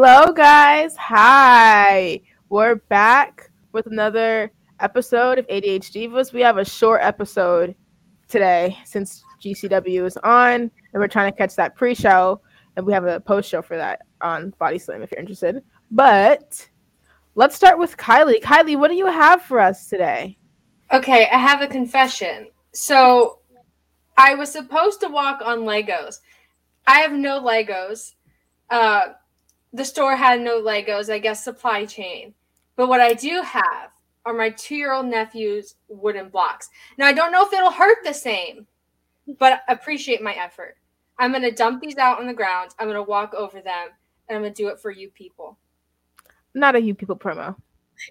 Hello, guys. Hi. We're back with another episode of ADHD Divas. We have a short episode today since GCW is on, and we're trying to catch that pre show, and we have a post show for that on Body Slam if you're interested. But let's start with Kiley. Kiley, what do you have for us today? Okay, I have a confession. So I was supposed to walk on Legos. I have no Legos. Uh, the store had no Legos, I guess supply chain. But what I do have are my two year old nephew's wooden blocks. Now, I don't know if it'll hurt the same, but appreciate my effort. I'm going to dump these out on the ground. I'm going to walk over them, and I'm going to do it for you people. Not a you people promo.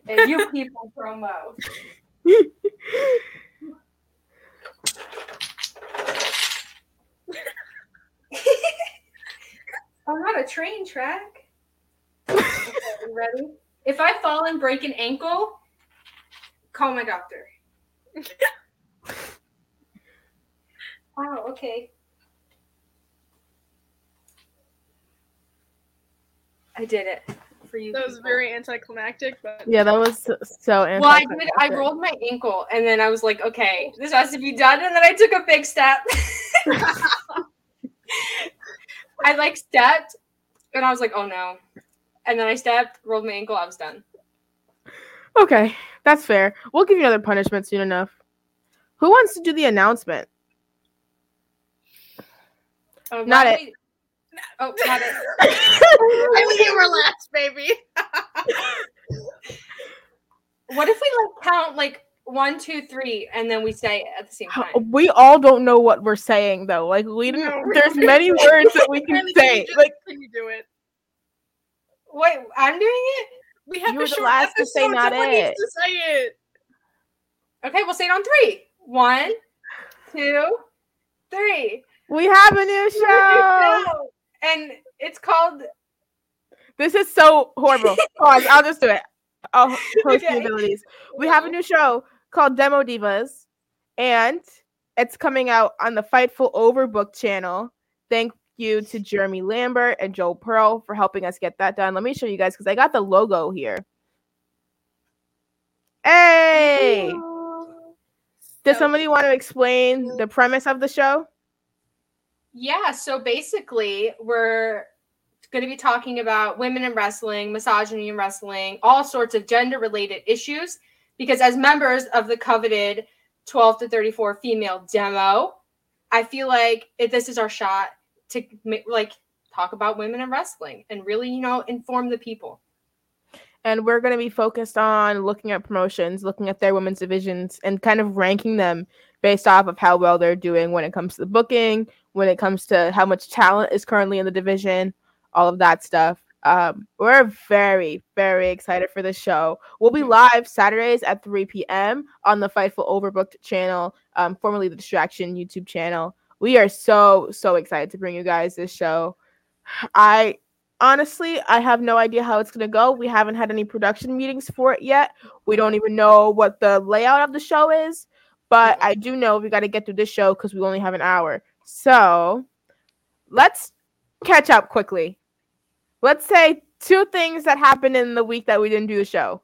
And you people promo. I'm not a train track. Okay, you ready? If I fall and break an ankle, call my doctor. wow, okay. I did it for you. That was people. very anticlimactic, but Yeah, that was so, so Well, I did. I rolled my ankle, and then I was like, "Okay, this has to be done." And then I took a big step. I like stepped, and I was like, "Oh no!" And then I stepped, rolled my ankle. I was done. Okay, that's fair. We'll give you another punishment soon enough. Who wants to do the announcement? Oh, Not it. we- Oh, not it. I mean, you were last, baby. What if we like count like one, two, three, and then we say it at the same time? We all don't know what we're saying though. Like we No, don't, we- there's many words that we can Can say. just- Like can you do it? Wait, I'm doing it. We have You were the last to say episode, not someone it. needs to say it. Okay, we'll say it on three. One, two, three. we have a new show. And it's called This is so horrible. Pause. I'll just do it. I'll post the Okay. abilities. We have a new show called Demo Divas, and it's coming out on the Fightful Overbook channel. Thank you to Jeremy Lambert and Joel Pearl for helping us get that done. Let me show you guys because I got the logo here. Hey! Does somebody want to explain the premise of the show? Yeah, so basically, we're going to be talking about women in wrestling, misogyny in wrestling, all sorts of gender related issues. Because as members of the coveted 12 to 34 female demo, I feel like this is our shot to like talk about women in wrestling and really, you know, inform the people. and we're going to be focused on looking at promotions, looking at their women's divisions, and kind of ranking them based off of how well they're doing when it comes to the booking, when it comes to how much talent is currently in the division, all of that stuff. Um, we're very, very excited for the show. We'll be live Saturdays at 3 p.m. on the Fightful Overbooked channel, um, formerly the Distraction YouTube channel. We are so, so excited to bring you guys this show. I honestly, I have no idea how it's gonna go. We haven't had any production meetings for it yet. We don't even know what the layout of the show is. But I do know we got to get through this show because we only have an hour. So let's catch up quickly. Let's say two things that happened in the week that we didn't do the show.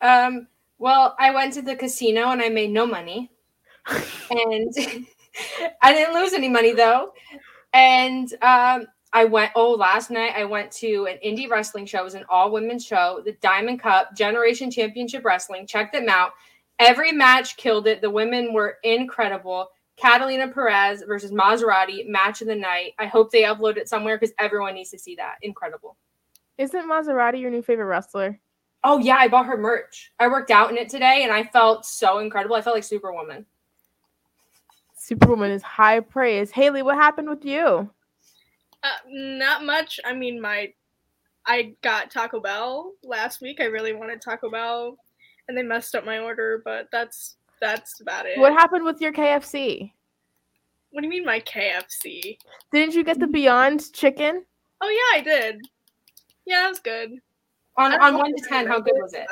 Um, well, I went to the casino and I made no money. And I didn't lose any money though. And um, I went. Oh, last night I went to an indie wrestling show. It was an all women's show, the Diamond Cup Generation Championship Wrestling. Check them out. Every match killed it. The women were incredible. Catalina Perez versus Maserati match of the night. I hope they upload it somewhere because everyone needs to see that. Incredible. Isn't Maserati your new favorite wrestler? Oh yeah, I bought her merch. I worked out in it today and I felt so incredible. I felt like Superwoman. Superwoman is high praise. Haley, what happened with you? Uh, not much. I mean, my I got Taco Bell last week. I really wanted Taco Bell, and they messed up my order. But that's that's about it. What happened with your KFC? What do you mean, my KFC? Didn't you get the Beyond chicken? Oh yeah, I did. Yeah, that was good. On on one to ten, how good was it?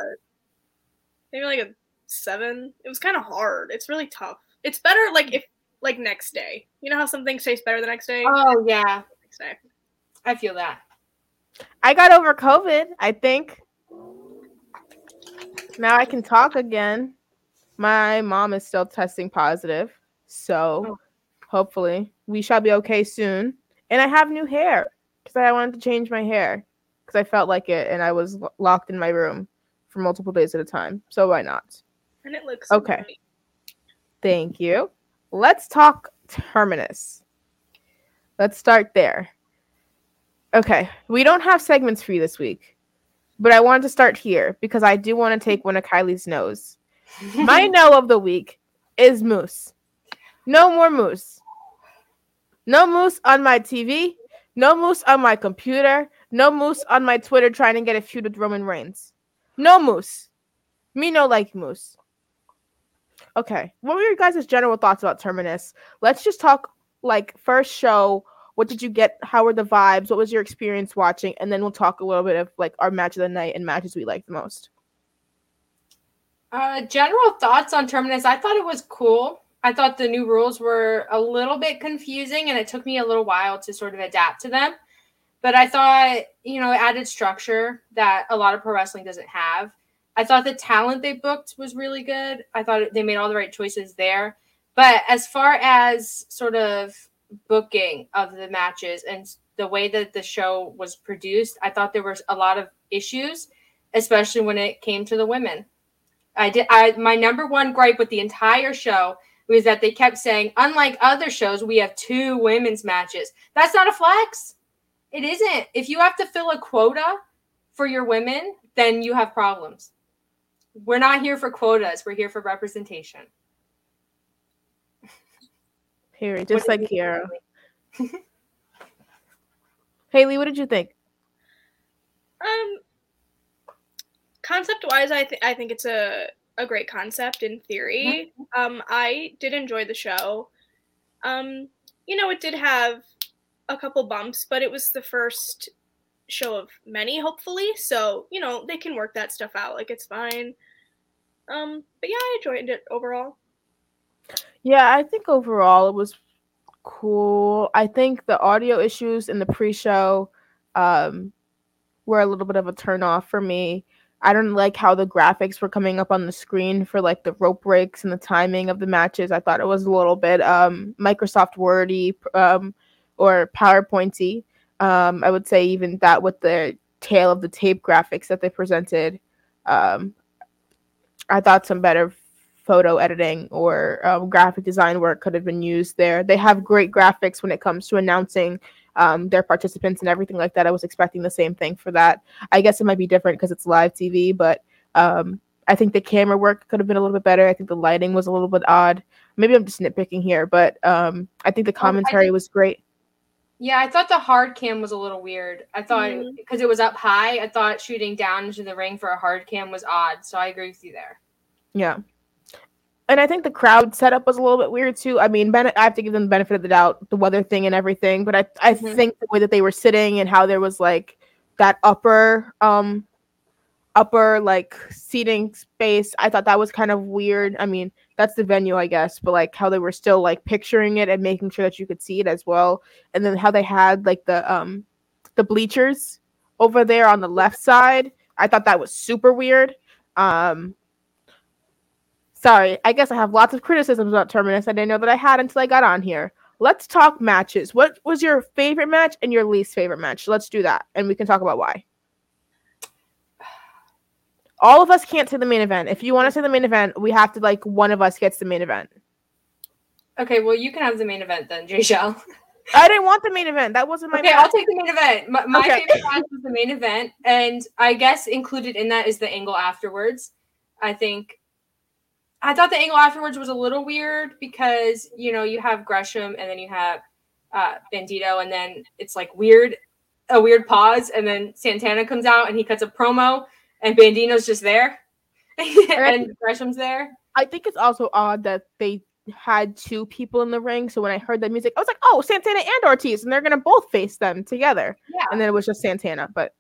Maybe like a seven. It was kind of hard. It's really tough. It's better like if like next day. You know how some things taste better the next day. Oh yeah. Next day. I feel that. I got over COVID, I think. Now I can talk again. My mom is still testing positive. So Oh. hopefully we shall be okay soon. And I have new hair because I wanted to change my hair because I felt like it and I was lo- locked in my room for multiple days at a time. So why not? And it looks Okay. great. Thank you. Let's talk Terminus. Let's start there. Okay, we don't have segments for you this week, but I wanted to start here because I do want to take one of Kiley's no's. My no of the week is Moose. No more Moose. No Moose on my TV. No Moose on my computer. No Moose on my Twitter trying to get a feud with Roman Reigns. No Moose. Me no like Moose. Okay. What were your guys' general thoughts about Terminus? Let's just talk like first show. What did you get? How were the vibes? What was your experience watching? And then we'll talk a little bit of like our match of the night and matches we liked the most. Uh, general thoughts on Terminus. I thought it was cool. I thought the new rules were a little bit confusing, and it took me a little while to sort of adapt to them. But I thought, you know, it added structure that a lot of pro wrestling doesn't have. I thought the talent they booked was really good. I thought they made all the right choices there. But as far as sort of booking of the matches and the way that the show was produced, I thought there was a lot of issues, especially when it came to the women. I did. I my number one gripe with the entire show was that they kept saying, unlike other shows, we have two women's matches. That's not a flex. It isn't. If you have to fill a quota for your women, then you have problems. We're not here for quotas. We're here for representation. Here, just What like did you Kiara. Haley, what did you think? Um, concept wise, I think I think it's a a great concept in theory. Um, I did enjoy the show. Um, you know, it did have a couple bumps, but it was the first show of many, hopefully. So you know, they can work that stuff out. Like it's fine. Um, but yeah, I enjoyed it overall. Yeah, I think overall it was cool. I think the audio issues in the pre-show um, were a little bit of a turn off for me. I don't like how the graphics were coming up on the screen for like the rope breaks and the timing of the matches. I thought it was a little bit um, Microsoft Wordy um, or PowerPointy. Um, I would say even that with the tail of the tape graphics that they presented. Um, I thought some better photo editing or um, graphic design work could have been used there. They have great graphics when it comes to announcing um, their participants and everything like that. I was expecting the same thing for that. I guess it might be different because it's live TV, but um, I think the camera work could have been a little bit better. I think the lighting was a little bit odd. Maybe I'm just nitpicking here, but um, I think the commentary think- was great. Yeah, I thought the hard cam was a little weird. I thought Mhm. because it was up high, I thought shooting down into the ring for a hard cam was odd. So I agree with you there. Yeah. And I think the crowd setup was a little bit weird too. I mean, ben- I have to give them the benefit of the doubt, the weather thing and everything, but I I Mhm. think the way that they were sitting and how there was like that upper um upper like seating space, I thought that was kind of weird. I mean, that's the venue, I guess, but like how they were still like picturing it and making sure that you could see it as well. And then how they had like the um the bleachers over there on the left side. I thought that was super weird. Um Sorry, I guess I have lots of criticisms about Terminus. I didn't know that I had until I got on here. Let's talk matches. What was your favorite match and your least favorite match? Let's do that, and we can talk about why. All of us can't say the main event. If you want to say the main event, we have to like one of us gets the main event. Okay, well you can have the main event then, Jaychele. I didn't want the main event. That wasn't my Okay, match. I'll take the main event. My, my Okay. favorite match was the main event, and I guess included in that is the angle afterwards. I think I thought the angle afterwards was a little weird because you know you have Gresham and then you have uh, Bandito, and then it's like weird, a weird pause, and then Santana comes out and he cuts a promo, and Bandito's just there, and Gresham's there. I think it's also odd that they had two people in the ring. So when I heard that music, I was like, "Oh, Santana and Ortiz, and they're gonna both face them together." Yeah. And then it was just Santana. But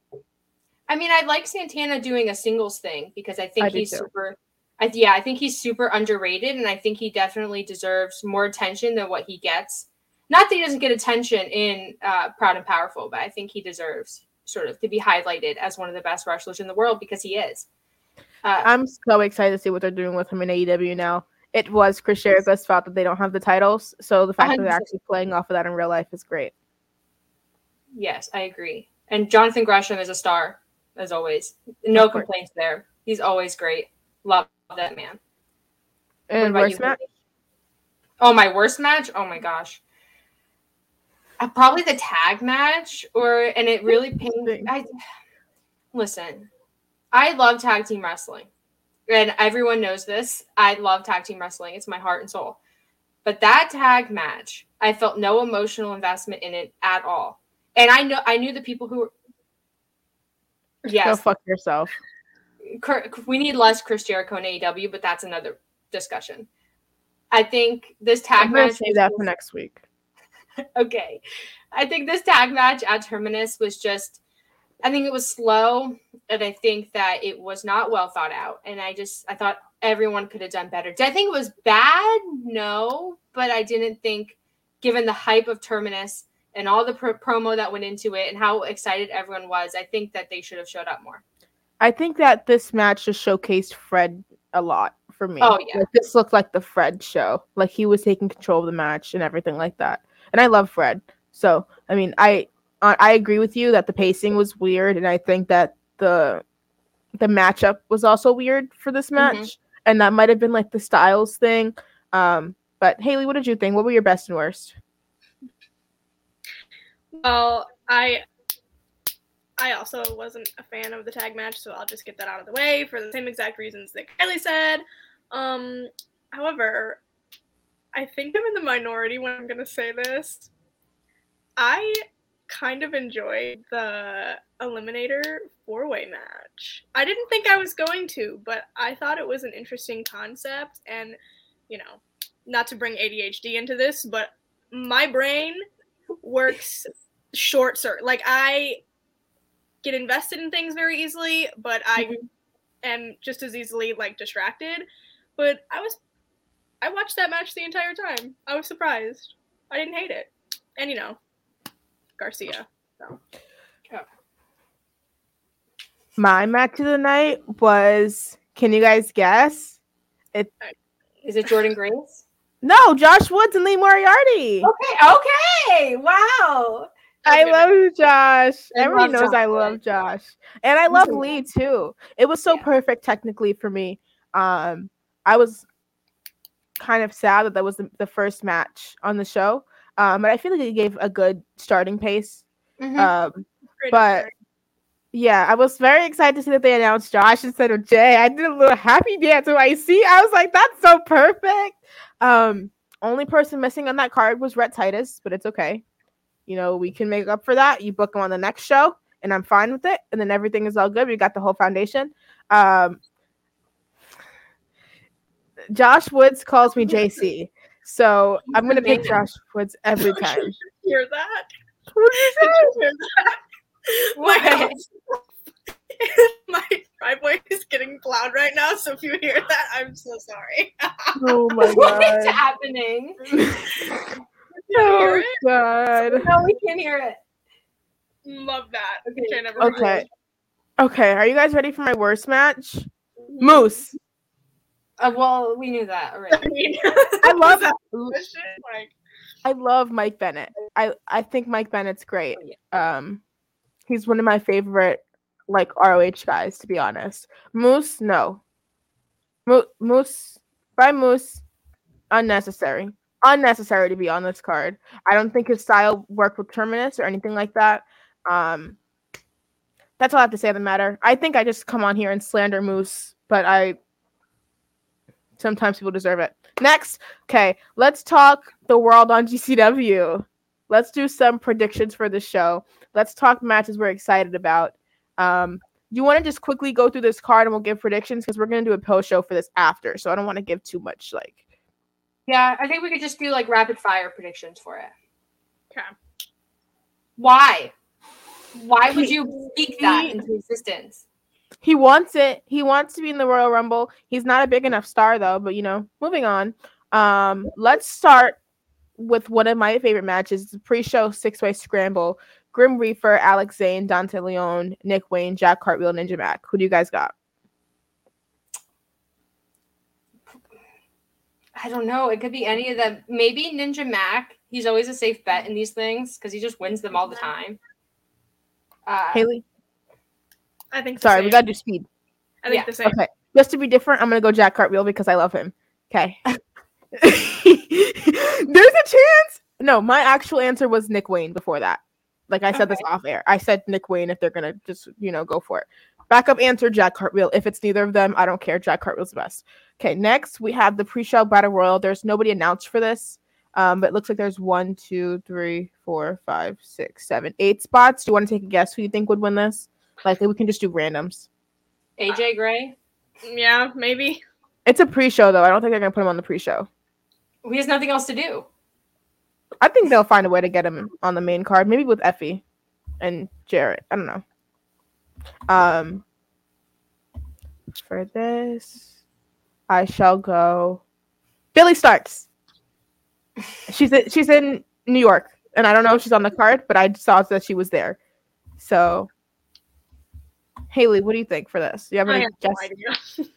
I mean, I like Santana doing a singles thing because I think I he's super. I, yeah, I think he's super underrated, and I think he definitely deserves more attention than what he gets. not that he doesn't get attention in uh, Proud and Powerful, but I think he deserves sort of to be highlighted as one of the best wrestlers in the world because he is. Uh, I'm so excited to see what they're doing with him in AEW now. It was Chris Jericho's fault that they don't have the titles, so the fact 100%. that they're actually playing off of that in real life is great. Yes, I agree. And Jonathan Gresham is a star, as always. No complaints there. He's always great. Love that man. And worst match? Oh, my worst match? Oh my gosh. Uh, probably the tag match, or and it really pained. I listen. I love tag team wrestling, and everyone knows this. I love tag team wrestling. It's my heart and soul. But that tag match, I felt no emotional investment in it at all. And I know I knew the people who were. Yes. Go fuck yourself. We need less Chris Jericho in AEW, but that's another discussion. I think this tag match I'm match. Say that for next week. okay. I think this tag match at Terminus was just, I think it was slow, and I think that it was not well thought out. And I just, I thought everyone could have done better. Did I think it was bad? No, but I didn't think, given the hype of Terminus and all the promo that went into it and how excited everyone was, I think that they should have showed up more. I think that this match just showcased Fred a lot for me. Oh yeah, like, this looked like the Fred show. Like he was taking control of the match and everything like that and I love Fred. So I mean, I I agree with you that the pacing was weird, and I think that the the matchup was also weird for this mm-hmm. match, mm-hmm. and that might have been like the Styles thing. Um, but Haley, what did you think? What were your best and worst? Well, I I also wasn't a fan of the tag match, so I'll just get that out of the way for the same exact reasons that Kiley said. Um, however, I think I'm in the minority when I'm going to say this. I kind of enjoyed the Eliminator four way match. I didn't think I was going to, but I thought it was an interesting concept. And, you know, not to bring ADHD into this, but my brain works short circuit. Like, I get invested in things very easily, but I mm-hmm. am just as easily, like, distracted. But I was I watched that match the entire time. I was surprised. I didn't hate it. And you know, Garcia. So. Yeah. My match of the night was can you guys guess? It is it Jordynne Grace? No, Josh Woods and Lee Moriarty. Okay, okay. Wow. I love Josh. I Everyone love knows Josh I love Josh. And I love Lee too. It was so yeah. perfect technically for me. Um I was kind of sad that that was the, the first match on the show. Um, but I feel like it gave a good starting pace. Mm-hmm. Um, but yeah, I was very excited to see that they announced Josh instead of Jay. I did a little happy dance when I see. I was like, that's so perfect. Um, only person missing on that card was Rhett Titus, but it's okay. You know, we can make up for that. You book him on the next show, and I'm fine with it. And then everything is all good. We got the whole foundation. Um, Josh Woods calls me JC. So I'm gonna pick Josh Woods every time. hear that? What did you hear that? My, my driveway is getting plowed right now, so if you hear that, I'm so sorry. oh my god. What's happening? oh god. No, we can't hear it. Love that. Okay. Okay. Okay. Are you guys ready for my worst match? Moose. Uh, well, we knew that already. I love that. I love Mike Bennett. I I think Mike Bennett's great. Oh, um, he's one of my favorite like ROH guys, to be honest. Moose, no. Mo- Moose by Moose, unnecessary. Unnecessary to be on this card. I don't think his style worked with Terminus or anything like that. Um, that's all I have to say on the matter. I think I just come on here and slander Moose, but I Sometimes people deserve it. Next, okay, let's talk the world on GCW. Let's do some predictions for the show. Let's talk matches we're excited about. Um, you want to just quickly go through this card and we'll give predictions because we're gonna do a post show for this after, so I don't want to give too much like. Yeah, I think we could just do like rapid fire predictions for it. Okay. Why? Why would you speak that into existence? He wants it. He wants to be in the Royal Rumble. He's not a big enough star though, but you know, moving on. Um, let's start with one of my favorite matches, the pre-show six-way scramble. Grim Reefer, Alex Zane, Dante Leon, Nick Wayne, Jack Cartwheel, Ninja Mack. Who do you guys got? I don't know. It could be any of them. Maybe Ninja Mack. He's always a safe bet in these things because he just wins them all the time. Uh, Haley. I think. the Sorry, we gotta do speed. I think yeah. the same. Okay, just to be different, I'm gonna go Jack Cartwheel because I love him. Okay. There's a chance. No, my actual answer was Nick Wayne before that. Like I said this off air. I said Nick Wayne if they're gonna just you know go for it. Backup answer Jack Cartwheel. If it's neither of them, I don't care. Jack Cartwheel's the best. Okay, next we have the pre-show battle royal. There's nobody announced for this, um, but it looks like there's one, two, three, four, five, six, seven, eight spots. Do you want to take a guess who you think would win this? Like we can just do randoms. AJ Gray. Yeah, maybe. It's a pre-show though. I don't think they're gonna put him on the pre-show. He has nothing else to do. I think they'll find a way to get him on the main card, maybe with Effy and Jarrett. I don't know. Um, for this, I shall go. Billie Starkz. She's in, she's in New York, and I don't know if she's on the card, but I saw that she was there. So, Haley, what do you think for this? Do you have I any have no guess? idea.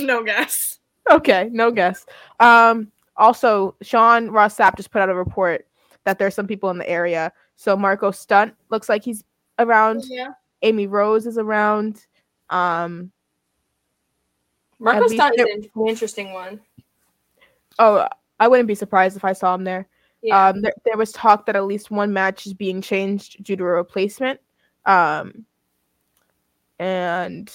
no guess. Okay, no guess. Um, also, Sean Ross Sapp just put out a report that there's some people in the area. So Marco Stunt looks like he's around. Yeah. Amy Rose is around. Um, Marco Stunt is an interesting one. oh, I wouldn't be surprised if I saw him there. Yeah. Um, there, there was talk that at least one match is being changed due to a replacement. Um, and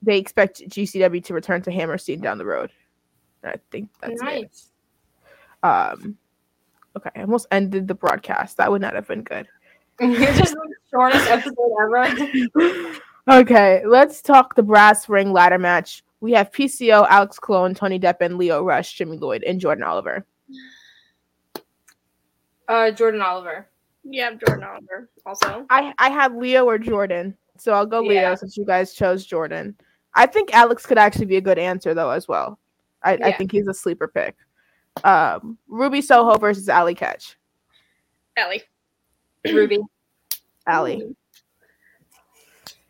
they expect GCW to return to Hammerstein down the road. I think that's it. nice. Um, okay, I almost ended the broadcast. That would not have been good. You're just the shortest episode ever. okay, let's talk the brass ring ladder match. We have PCO, Alex Colon, Tony Deppen, Lio Rush, Jimmy Lloyd, and Jordan Oliver. Uh, Jordan Oliver. Yeah, Jordan Oliver also. I I had Lio or Jordan, so I'll go Lio Yeah. since you guys chose Jordan. I think Alex could actually be a good answer though as well. I, I think he's a sleeper pick. Um, Ruby Soho versus Allie Katch. Ellie. Ruby. Allie.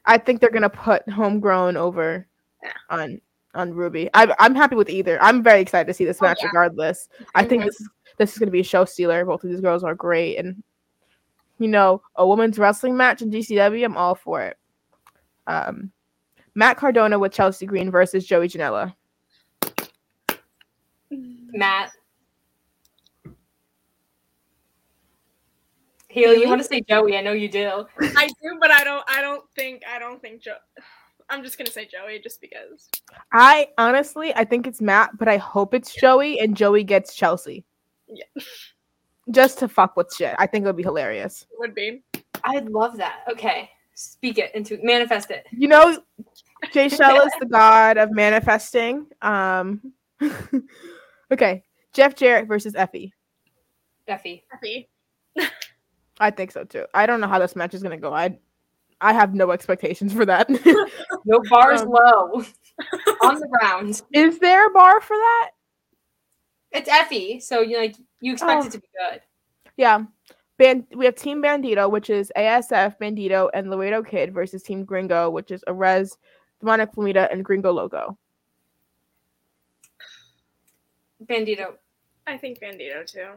I think they're gonna put homegrown over Yeah. on on Ruby. I'm I'm happy with either. I'm very excited to see this Oh, match yeah. regardless. I think this is this is gonna be a show stealer. Both of these girls are great, and you know, a women's wrestling match in GCW, I'm all for it. Um, Matt Cardona with Chelsea Green versus Joey Janela. Matt. Haley, you want to say Joey? I know you do. I do, but I don't. I don't think. I don't think Joe. I'm just gonna say Joey, just because. I honestly, I think it's Matt, but I hope it's Joey, and Joey gets Chelsea. Yeah. Just to fuck with shit. I think it would be hilarious. It would be. I'd love that. Okay. Speak it into manifest it. You know, Jaychele is the god of manifesting. Um, okay, Jeff Jarrett versus Effy. Effy. Happy. I think so too. I don't know how this match is gonna go. I, I have no expectations for that. No bars Um, low. On the ground. is there a bar for that? It's Effy, so you like you expect Oh. it to be good. Yeah. Band- we have Team Bandito, which is ASF, Bandito, and Laredo Kid versus Team Gringo, which is Arez, Demonic Flamita, and Gringo Loco. Bandito. I think Bandito too.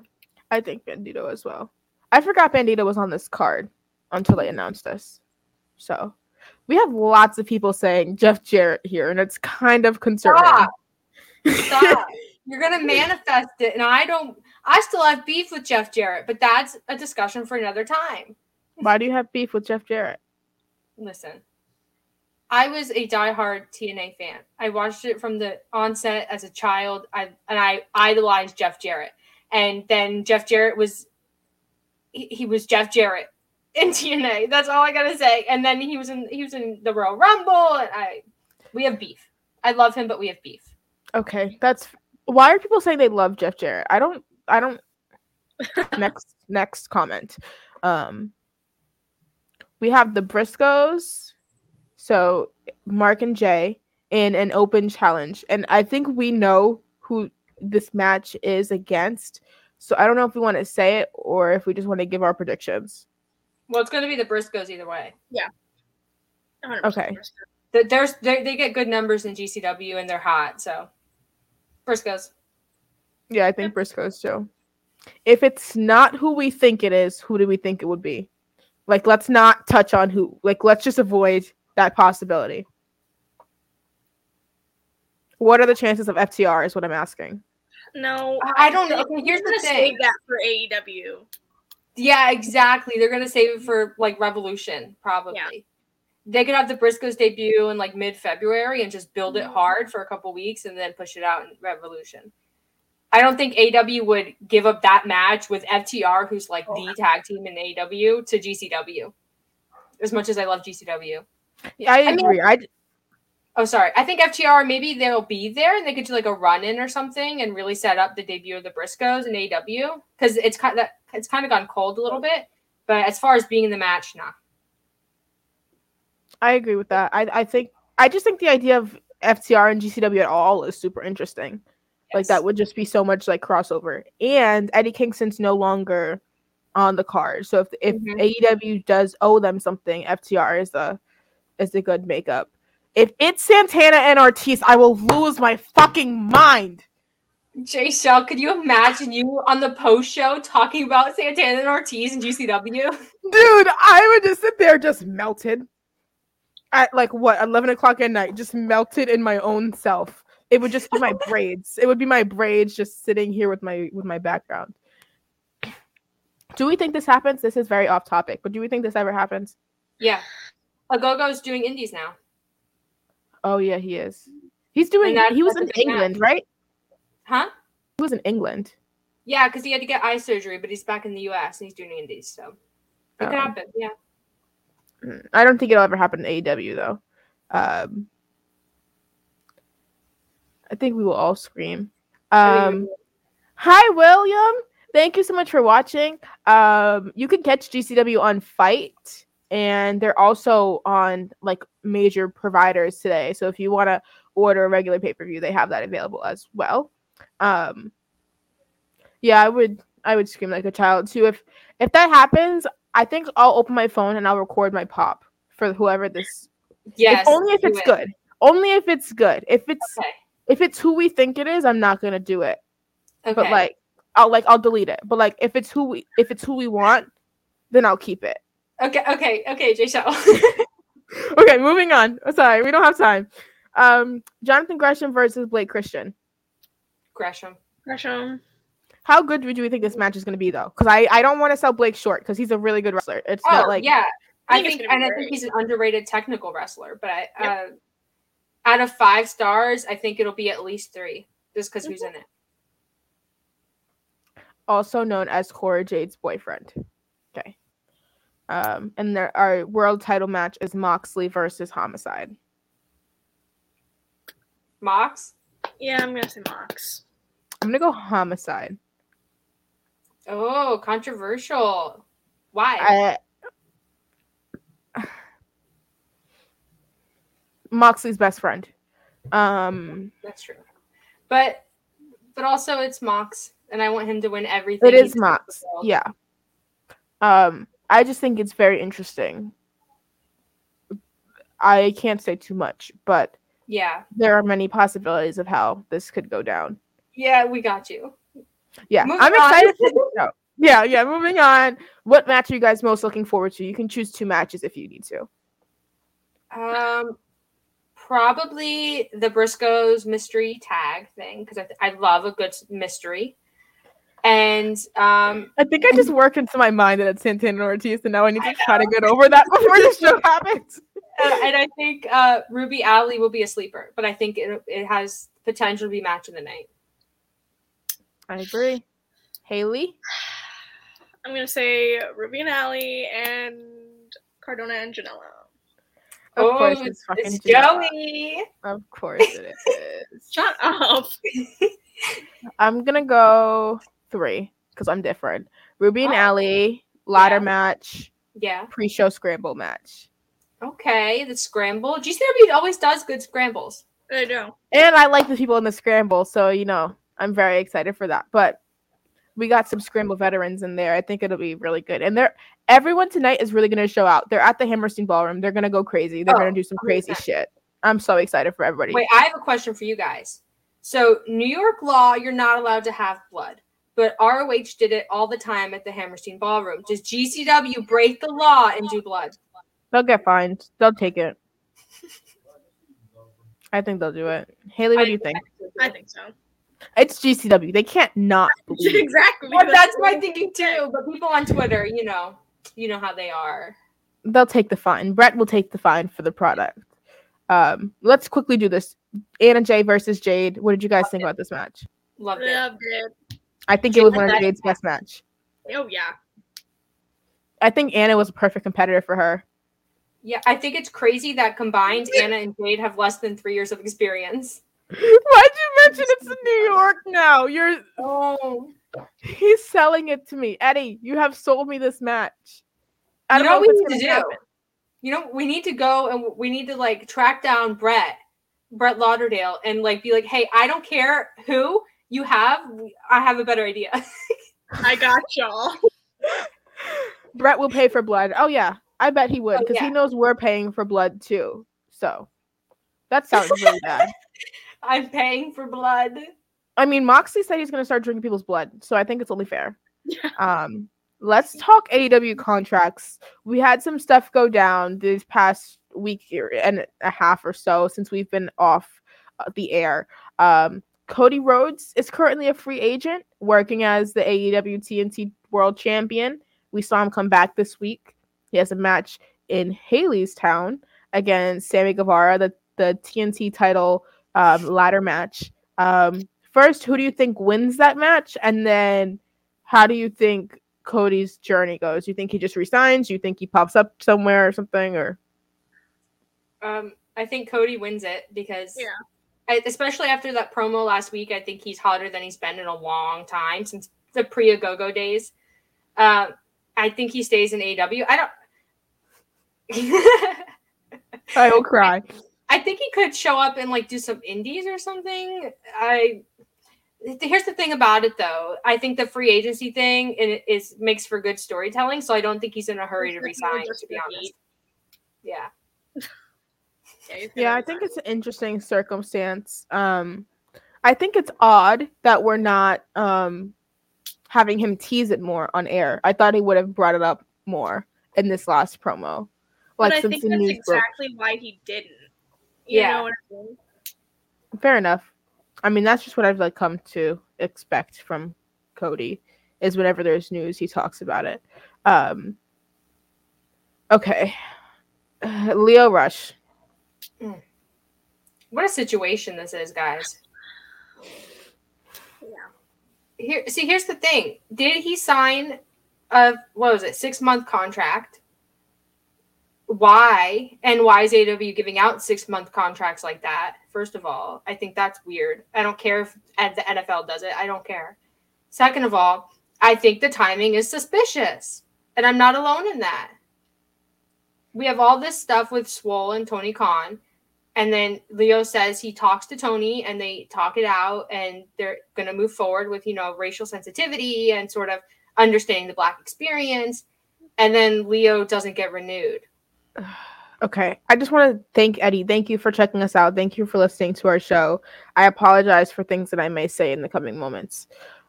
I think Bandito as well. I forgot Bandito was on this card until they announced this. So we have lots of people saying Jeff Jarrett here, and it's kind of concerning. Stop. Stop. You're gonna manifest it, and I don't. I still have beef with Jeff Jarrett, but that's a discussion for another time. Why do you have beef with Jeff Jarrett? Listen, I was a diehard TNA fan. I watched it from the onset as a child, I, and I idolized Jeff Jarrett. And then Jeff Jarrett was, he, he was Jeff Jarrett in TNA. That's all I gotta say. And then he was in he was in the Royal Rumble, and I, we have beef. I love him, but we have beef. Okay, that's why are people saying they love Jeff Jarrett? I don't. I don't. next, next comment. Um, we have the Briscoes, so Mark and Jay in an open challenge, and I think we know who this match is against. So I don't know if we want to say it or if we just want to give our predictions. Well, it's going to be the Briscoes either way. 100% Okay. Briscoe. There's they, they get good numbers in GCW and they're hot. So Briscoes. Yeah, I think Briscoes too. If it's not who we think it is, who do we think it would be? Like, let's not touch on who. Like, let's just avoid that possibility. What are the chances of FTR? Is what I'm asking. No, I- I don't know. Okay, here's the gonna thing. Save that for AEW. Yeah, exactly. They're gonna save it for like Revolution, probably. They could have the Briscoes debut in like mid February and just build it mm-hmm. hard for a couple weeks and then push it out in Revolution. I don't think AEW would give up that match with FTR, who's like oh, the tag team in AEW, to GCW. As much as I love GCW. Yeah, I I mean- agree. I Oh, sorry. I think FTR maybe they'll be there and they could do like a run in or something and really set up the debut of the Briscoes in AEW because it's kind of it's kind of gone cold a little bit. But as far as being in the match, nah. I agree with that. I I think I just think the idea of FTR and GCW at all is super interesting. Like that would just be so much like crossover. And Eddie Kingston's no longer on the card. So if if Mhm. AEW does owe them something, FTR is a is a good makeup. If it's Santana and Ortiz, I will lose my fucking mind. Jaychele, could you imagine you on the post show talking about Santana and Ortiz and GCW? Dude, I would just sit there just melted. At like what, eleven o'clock at night, just melted in my own self. It would just be my braids. It would be my braids just sitting here with my with my background. Do we think this happens? This is very off topic, but do we think this ever happens? Yeah. Agogo's doing indies now. Oh yeah, he is. He's doing. that- he was in match. England, right? Huh? He was in England. Yeah, because he had to get eye surgery, but he's back in the US and he's doing indies, so it could Oh. happen. Yeah. Mm, I don't think it'll ever happen in AEW though. Um, I think we will all scream. Um, hi William, thank you so much for watching. Um, you can catch GCW on FITE, and they're also on like major providers today. So if you want to order a regular pay per view, they have that available as well. Um, yeah, I would I would scream like a child too. If if that happens, I think I'll open my phone and I'll record my pop for whoever this. Yes. if, only if it's it. good. Only if it's good. If it's Okay. if it's who we think it is, I'm not gonna do it. Okay. But like, I'll like I'll delete it. But like, if it's who we if it's who we want, then I'll keep it. okay, okay, okay, Jaychele. Okay, moving on. Sorry, we don't have time. Um, Jonathan Gresham versus Blake Christian. Gresham. Gresham. How good do we think this match is going to be, though? Because I, I don't want to sell Blake short because he's a really good wrestler. It's Oh not like yeah, I I think it's think, and be I think he's an underrated technical wrestler. But I, uh, out of five stars, I think it'll be at least three, just because who's in it. also known as Cora Jade's boyfriend. Okay. Um, and there our world title match is Moxley versus Homicide. Mox. Yeah, I'm gonna say Mox. I'm gonna go Homicide. Oh, controversial. Why? I, Moxley's best friend. Um, That's true. But but also it's Mox, and I want him to win everything. it is Mox. Yeah. Um, I just think it's very interesting. I can't say too much, but Yeah. there are many possibilities of how this could go down. Yeah, we got you. Yeah, Moving I'm excited for this show. Yeah, yeah. Moving on. What match are you guys most looking forward to? You can choose two matches if you need to. Um, probably the Briscoes mystery tag thing because I, I love a good mystery. And um, I think I just worked into my mind that it's Santana and Ortiz, and now I need to try to get over that before the show happens. uh, and I think uh, Ruby Allie will be a sleeper, but I think it it has potential to be match of the night. I agree. Haley, I'm gonna say Ruby and Allie and Cardona and Janela. of oh, course it's, it's fucking it's Janela. Joey. Of course it is. Shut up. I'm gonna go three because I'm different. Ruby and Oh. Allie ladder Yeah. match, Yeah. pre-show scramble match, Okay. The scramble. GCW always does good scrambles. I do. and I like the people in the scramble, so you know I'm very excited for that. But we got some scramble veterans in there. I think it'll be really good. And they're everyone tonight is really gonna show out. They're at the Hammerstein Ballroom. They're gonna go crazy. They're Oh, gonna do some crazy 100%. shit. I'm so excited for everybody. Wait, I have a question for you guys. So, New York law, you're not allowed to have blood, but ROH did it all the time at the Hammerstein Ballroom. Does GCW break the law and do blood? They'll get fined. They'll take it. I think they'll do it. Haley, what do you think? I think so. It's GCW. They can't not bleed. exactly. Well, that's my thinking too. But people on Twitter, you know, you know how they are. They'll take the fine. Brett will take the fine for the product. Um, let's quickly do this. Anna Jay versus Jade. What did you guys think about this match? Loved it. Loved it. I think it was one of had- Jade's best match. Oh yeah. I think Anna was a perfect competitor for her. Yeah, I think it's crazy that combined Anna and Jade have less than three years of experience. Why'd you mention it's in New York now? You're Oh, he's selling it to me. Eddie, you have sold me this match. I don't know know, what we need to gonna do? happen. you know, we need to go and we need to like track down Brett, Brett Lauderdale, and like be like, hey, I don't care who you have, I have a better idea. I got y'all. Brett will pay for blood. Oh yeah, I bet he would Oh, because yeah. he knows we're paying for blood too. So that sounds really bad. I'm paying for blood. I mean, Moxley said he's going to start drinking people's blood, so I think it's only fair. Um, let's talk AEW contracts. We had some stuff go down this past week and a half or so since we've been off uh, the air. Um, Cody Rhodes is currently a free agent working as the AEW TNT World Champion. We saw him come back this week. He has a match in Haley's Town against Sammy Guevara, the, the TNT title um, ladder match. Um, first, who do you think wins that match? And then how do you think Cody's journey goes? You think he just resigns? You think he pops up somewhere or something? Or Um, I think Cody wins it because, Yeah. I, especially after that promo last week, I think he's hotter than he's been in a long time since the pre Go days. Uh, I think he stays in AEW. I don't. I will cry. I think he could show up and like do some indies or something. I here's the thing about it though. I think the free agency thing it is makes for good storytelling. So I don't think he's in a hurry to resign. To be honest, yeah. Yeah, Yeah, I think it's an interesting circumstance. Um, I think it's odd that we're not um having him tease it more on air. I thought he would have brought it up more in this last promo. Like but I think that's news broke. exactly why he didn't. You Yeah. know what I mean? Fair enough. I mean, that's just what I've like come to expect from Cody. Is whenever there's news, he talks about it. Um. Okay. Lio Rush. What a situation this is, guys. Yeah. Here, see, here's the thing. Did he sign a what was it, six month contract? Why and why is AEW giving out six month contracts like that? First of all, I think that's weird. I don't care if the NFL does it. I don't care. Second of all, I think the timing is suspicious, and I'm not alone in that. We have all this stuff with Swole and Tony Khan, and then Lio says he talks to Tony and they talk it out and they're going to move forward with, you know, racial sensitivity and sort of understanding the black experience. And then Lio doesn't get renewed. Okay. I just want to thank Eddie. Thank you for checking us out. Thank you for listening to our show. I apologize for things that I may say in the coming moments.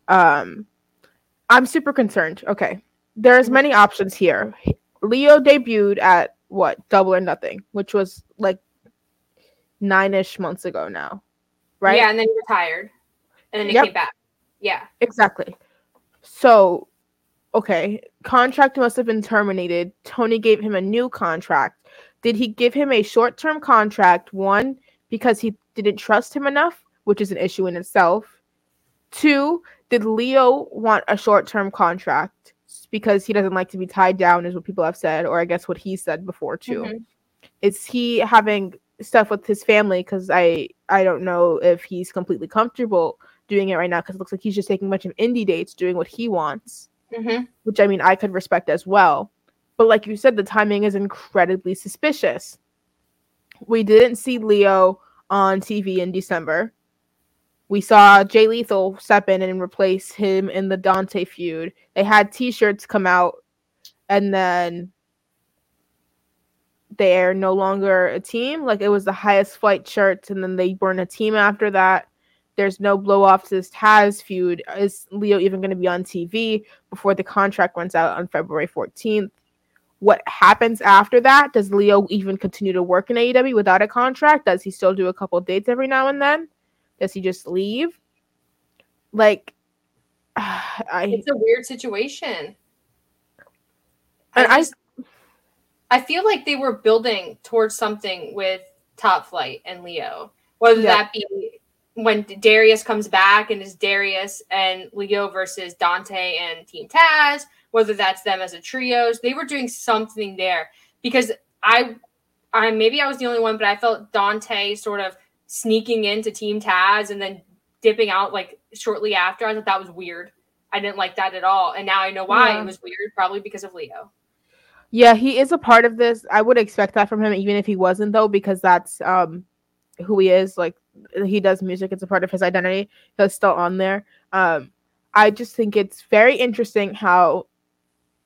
Um, I'm super concerned. Okay. There's many options here. Lio debuted at what? Double or nothing, which was like nine ish months ago now. Right? Yeah. And then he retired and then he Yep. came back. Yeah. Exactly. So, okay, contract must have been terminated. Tony gave him a new contract. Did he give him a short term contract? One, because he didn't trust him enough, which is an issue in itself. Two, did Lio want a short term contract because he doesn't like to be tied down, is what people have said, or I guess what he said before, too. Mhm. Is he having stuff with his family? Because I, I don't know if he's completely comfortable doing it right now because it looks like he's just taking a bunch of indie dates, doing what he wants, Mhm. which I mean I could respect as well. But like you said, the timing is incredibly suspicious. We didn't see Lio on TV in December. we saw Jay Lethal step in and replace him in the Dante feud. They had T-shirts come out, and then they're no longer a team. Like it was the highest flight shirts, and then they weren't a team after that. There's no blow off to this Taz feud. Is Lio even going to be on TV before the contract runs out on February 14th? What happens after that? Does Lio even continue to work in AEW without a contract? Does he still do a couple dates every now and then? Does he just leave? Like, I, it's a weird situation. And I, just, I, I feel like they were building towards something with Top Flight and Lio, whether yeah. that be when Darius comes back and is Darius and Lio versus Dante and Team Taz, whether that's them as a trios, they were doing something there because I, I maybe I was the only one, but I felt Dante sort of sneaking into Team Taz and then dipping out like shortly after. I thought that was weird. I didn't like that at all, and now I know why yeah. it was weird. Probably because of Lio. Yeah, he is a part of this. I would expect that from him, even if he wasn't, though, because that's um who he is. Like he does music; it's a part of his identity. He's still on there. Um, I just think it's very interesting how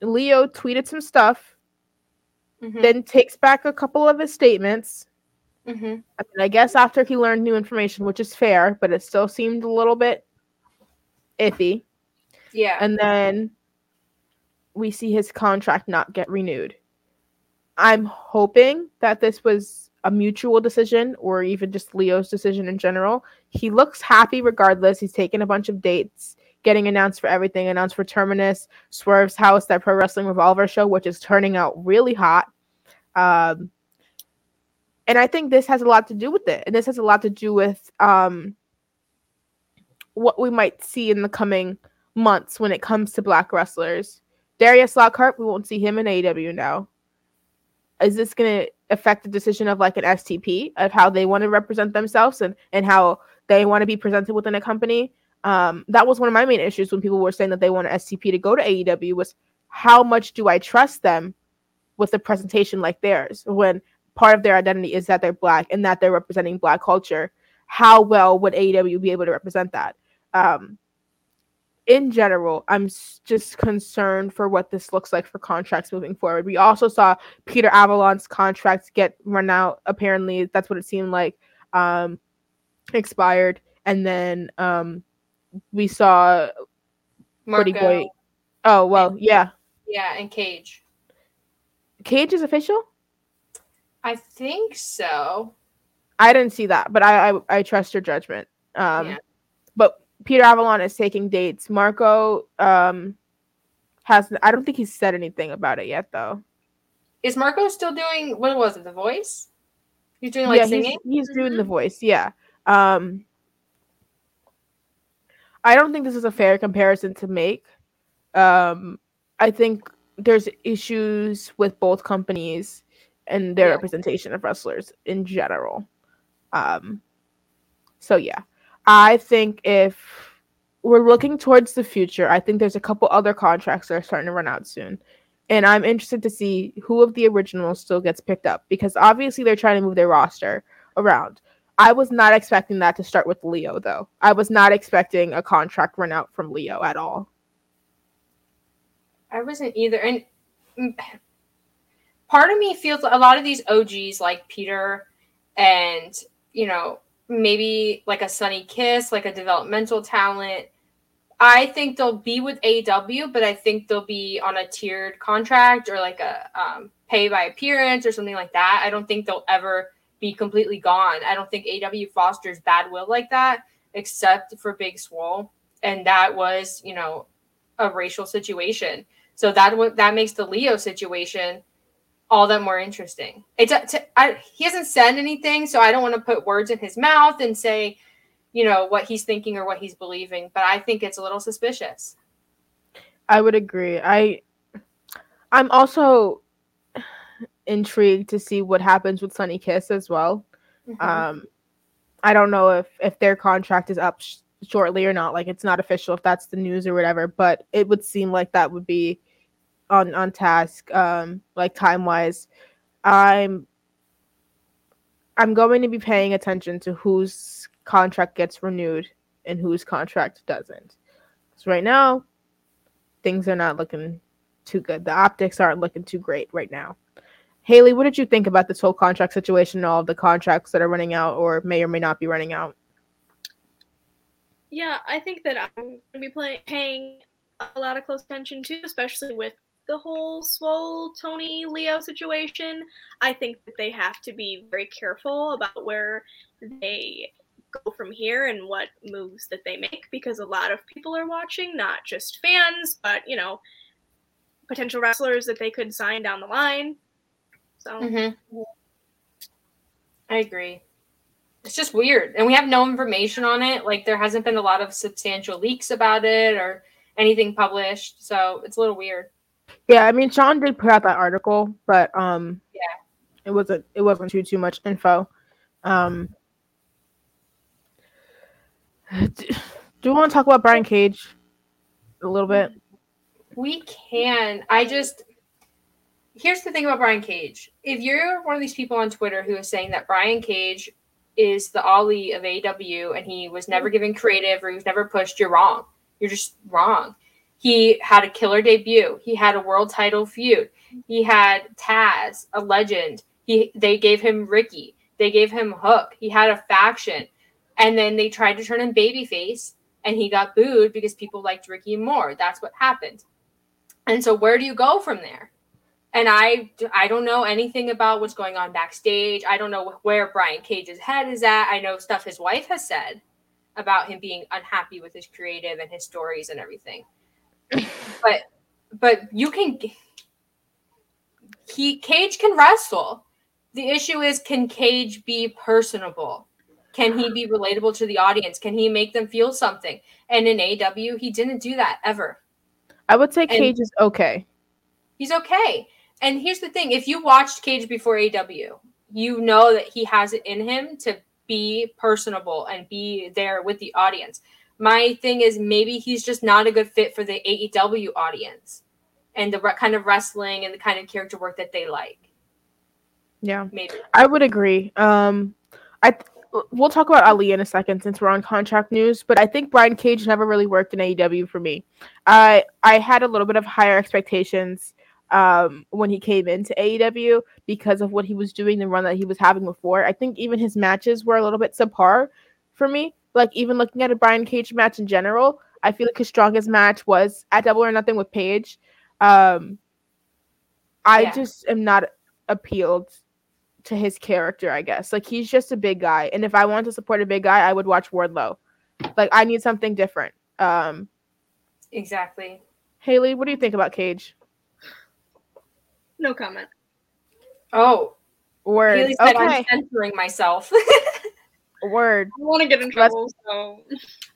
Lio tweeted some stuff, mm-hmm. then takes back a couple of his statements. Mm-hmm. I mean, I guess after he learned new information, which is fair, but it still seemed a little bit iffy. Yeah. And then we see his contract not get renewed. I'm hoping that this was a mutual decision or even just Lio's decision in general. He looks happy regardless. He's taken a bunch of dates, getting announced for everything, announced for Terminus, Swerve's House, that Pro Wrestling Revolver show, which is turning out really hot. Um, and I think this has a lot to do with it. And this has a lot to do with um, what we might see in the coming months when it comes to black wrestlers. Darius Lockhart, we won't see him in AEW now. Is this going to affect the decision of like an STP of how they want to represent themselves and and how they want to be presented within a company? Um, that was one of my main issues when people were saying that they want an STP to go to AEW was how much do I trust them with a presentation like theirs when part of their identity is that they're black and that they're representing black culture. How well would AEW be able to represent that? Um, in general, I'm just concerned for what this looks like for contracts moving forward. We also saw Peter Avalon's contracts get run out. Apparently, that's what it seemed like. Um, expired, and then um, we saw Marko. Boy. Oh well, and, yeah, yeah, and Cage. Cage is official. I think so. I didn't see that, but I I, I trust your judgment. Um, yeah. Peter Avalon is taking dates. Marko um has I don't think he's said anything about it yet though. Is Marko still doing what was it, the voice? He's doing like yeah, singing? He's, he's mm-hmm. doing the voice, yeah. Um I don't think this is a fair comparison to make. Um I think there's issues with both companies and their yeah. representation of wrestlers in general. Um so yeah. I think if we're looking towards the future, I think there's a couple other contracts that are starting to run out soon. And I'm interested to see who of the originals still gets picked up because obviously they're trying to move their roster around. I was not expecting that to start with Lio, though. I was not expecting a contract run out from Lio at all. I wasn't either. And part of me feels a lot of these OGs like Peter and, you know, maybe like a Sunny Kiss, like a developmental talent. I think they'll be with AEW, but I think they'll be on a tiered contract or like a um, pay by appearance or something like that. I don't think they'll ever be completely gone. I don't think AEW fosters bad will like that, except for Big Swole, and that was you know a racial situation. So that what that makes the Lio situation all that more interesting. It's I, he hasn't said anything, so I don't want to put words in his mouth and say, you know, what he's thinking or what he's believing. But I think it's a little suspicious. I would agree. I I'm also intrigued to see what happens with Sunny Kiss as well. Mm-hmm. Um, I don't know if if their contract is up sh- shortly or not. Like it's not official if that's the news or whatever. But it would seem like that would be on on task um like time wise i'm i'm going to be paying attention to whose contract gets renewed and whose contract doesn't. So right now, things are not looking too good. The optics aren't looking too great right now. Haley, what did you think about this whole contract situation and all the contracts that are running out or may or may not be running out? Yeah, I think that I'm going to be play- paying a lot of close attention too, especially with the whole Swole Tony Lio situation. I think that they have to be very careful about where they go from here and what moves that they make because a lot of people are watching, not just fans, but you know, potential wrestlers that they could sign down the line. So Mm-hmm. I agree. It's just weird, and we have no information on it. Like there hasn't been a lot of substantial leaks about it or anything published, so it's a little weird. Yeah, I mean Sean did put out that article, but um Yeah. it wasn't it wasn't too too much info. Um do, you want to talk about Brian Cage a little bit? We can. I just here's the thing about Brian Cage. If you're one of these people on Twitter who is saying that Brian Cage is the Ali of AEW and he was never given creative or he was never pushed, you're wrong. You're just wrong. He had a killer debut. He had a world title feud. He had Taz, a legend. He they gave him Ricky. They gave him Hook. He had a faction. And then they tried to turn him babyface and he got booed because people liked Ricky more. That's what happened. And so where do you go from there? And I I don't know anything about what's going on backstage. I don't know where Brian Cage's head is at. I know stuff his wife has said about him being unhappy with his creative and his stories and everything. But but you can he Cage can wrestle. The issue is can Cage be personable? Can he be relatable to the audience? Can he make them feel something? And in AEW, he didn't do that ever. I would say Cage is okay. He's okay. And here's the thing if you watched Cage before AEW, you know that he has it in him to be personable and be there with the audience. My thing is maybe he's just not a good fit for the AEW audience and the re- kind of wrestling and the kind of character work that they like. Yeah. Maybe. I would agree. Um I th- we'll talk about Ali in a second since we're on contract news, but I think Brian Cage never really worked in AEW for me. I I had a little bit of higher expectations um when he came into AEW because of what he was doing the run that he was having before. I think even his matches were a little bit subpar for me. Like even looking at a Brian Cage match in general, I feel like his strongest match was at Double or Nothing with Paige. Um I Yeah. just am not appealed to his character, I guess. Like he's just a big guy. And if I want to support a big guy, I would watch Wardlow. Like I need something different. Um Exactly. Haley, what do you think about Cage? no comment. Oh, Word. Haley said Okay. I'm censoring myself. Word. I want to get in trouble, so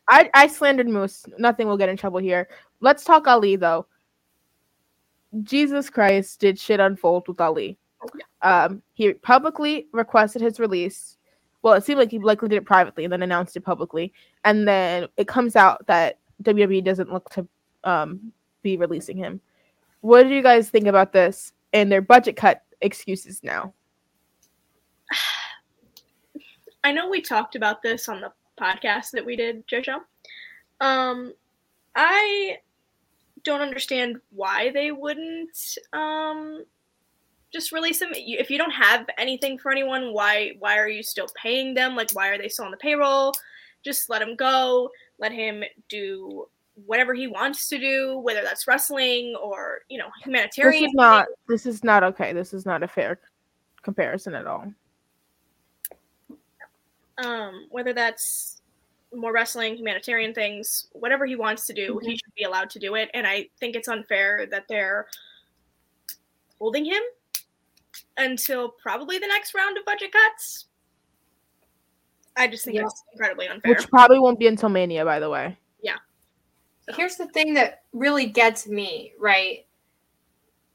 I, I slandered Moose. Nothing will get in trouble here. Let's talk Ali though. Jesus Christ, did shit unfold with Ali? Um, he publicly requested his release. Well, it seemed like he likely did it privately and then announced it publicly. And then it comes out that WWE doesn't look to um, be releasing him. What do you guys think about this and their budget cut excuses now? I know we talked about this on the podcast that we did, JoJo. Um, I don't understand why they wouldn't um just release him. If you don't have anything for anyone, why why are you still paying them? Like, why are they still on the payroll? Just let him go. Let him do whatever he wants to do, whether that's wrestling or you know humanitarian. This is not. This is not okay. This is not a fair comparison at all. Um, whether that's more wrestling, humanitarian things, whatever he wants to do, he should be allowed to do it. And I think it's unfair that they're holding him until probably the next round of budget cuts. I just think Yeah. it's incredibly unfair. Which probably won't be until Mania, by the way. Yeah. Here's the thing that really gets me right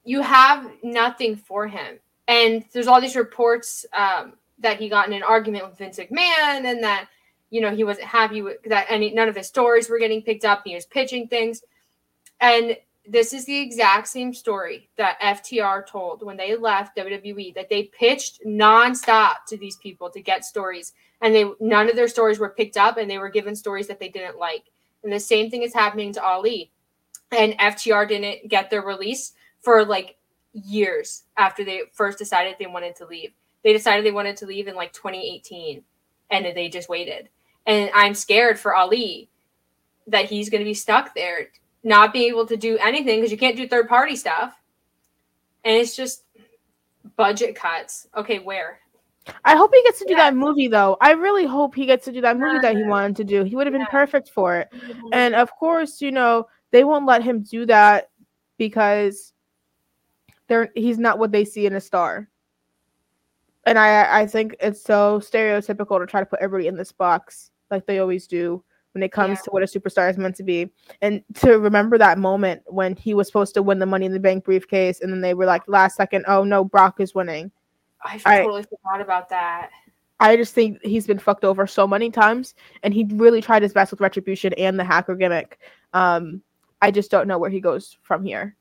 you have nothing for him and there's all these reports um, that he got in an argument with vince mcmahon and that you know he wasn't happy with that any none of his stories were getting picked up he was pitching things and this is the exact same story that FTR told when they left WWE that they pitched nonstop to these people to get stories and they none of their stories were picked up and they were given stories that they didn't like. And the same thing is happening to Ali. And FTR didn't get their release for like years after they first decided they wanted to leave. They decided they wanted to leave in like 2018 and they just waited. And I'm scared for Ali that he's going to be stuck there, not being able to do anything because you can't do third party stuff. And it's just budget cuts. Okay, where? I hope he gets to do yeah. that movie though. I really hope he gets to do that movie that he wanted to do. He would have been yeah. perfect for it. And of course, you know, they won't let him do that because they're he's not what they see in a star. And I I think it's so stereotypical to try to put everybody in this box like they always do when it comes yeah. to what a superstar is meant to be. And to remember that moment when he was supposed to win the money in the bank briefcase and then they were like last second, oh no, Brock is winning. I totally I, forgot about that. I just think he's been fucked over so many times and he really tried his best with retribution and the hacker gimmick. Um, I just don't know where he goes from here.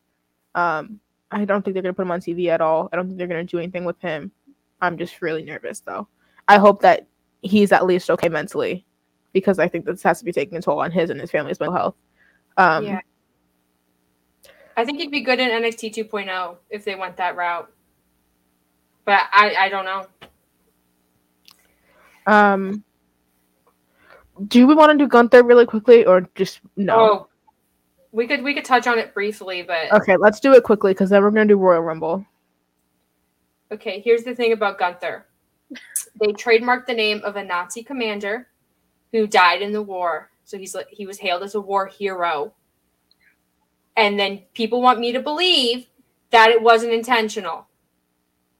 Um, I don't think they're gonna put him on TV at all. I don't think they're gonna do anything with him. I'm just really nervous though. I hope that he's at least okay mentally because I think this has to be taking a toll on his and his family's mental health. Um, yeah. I think he'd be good in NXT 2.0 if they went that route. But I, I don't know. Um, do we want to do Gunther really quickly or just no? Oh, we could we could touch on it briefly, but okay, let's do it quickly because then we're gonna do Royal Rumble. Okay, here's the thing about Gunther. They trademarked the name of a Nazi commander who died in the war. So he's he was hailed as a war hero. And then people want me to believe that it wasn't intentional.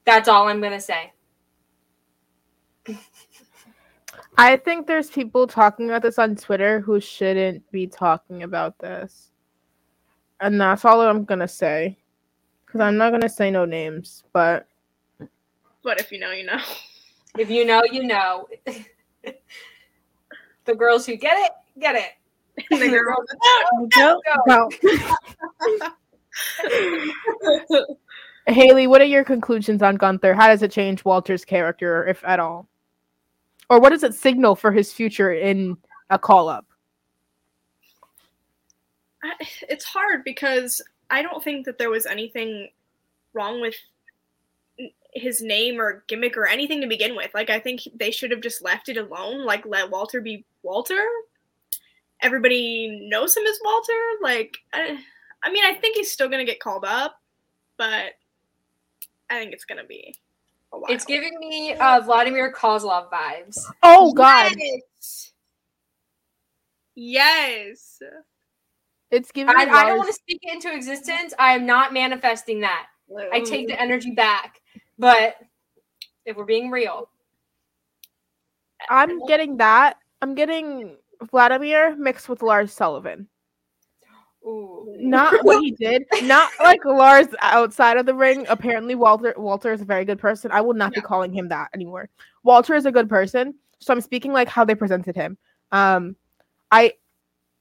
That's all I'm going to say. I think there's people talking about this on Twitter who shouldn't be talking about this. And that's all I'm going to say. Because I'm not going to say no names, but. But if you know, you know. If you know, you know. the girls who get it, get it. the girls who oh, don't, don't. don't. Haley, what are your conclusions on Gunther? How does it change Walter's character, if at all? Or what does it signal for his future in a call up? It's hard because I don't think that there was anything wrong with his name or gimmick or anything to begin with. Like I think they should have just left it alone. Like let Walter be Walter. Everybody knows him as Walter. Like I, I mean, I think he's still gonna get called up, but I think it's gonna be. It's giving me uh, Vladimir Kozlov vibes. Oh God. Yes. yes. It's giving. I, I don't want to speak it into existence. I am not manifesting that. I take the energy back. But if we're being real, I'm getting that. I'm getting Vladimir mixed with Lars Sullivan. Ooh. Not what he did. Not like Lars outside of the ring. Apparently, Walter Walter is a very good person. I will not be calling him that anymore. Walter is a good person, so I'm speaking like how they presented him. Um, I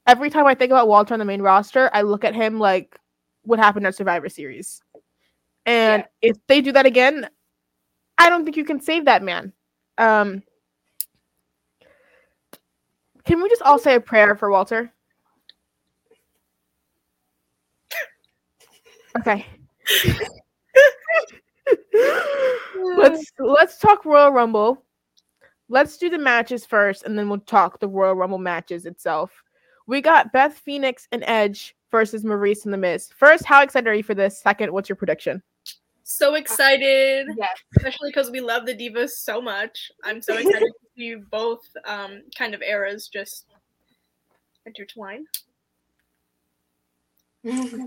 every time I think about Walter on the main roster, I look at him like what happened at Survivor Series. And yeah. if they do that again, I don't think you can save that man. Um, can we just all say a prayer for Walter? Okay. let's let's talk Royal Rumble. Let's do the matches first, and then we'll talk the Royal Rumble matches itself. We got Beth Phoenix and Edge versus Maryse and The Miz. First, how excited are you for this? Second, what's your prediction? So excited. Yes. Especially because we love the Divas so much. I'm so excited to see both um, kind of eras just intertwine. yeah.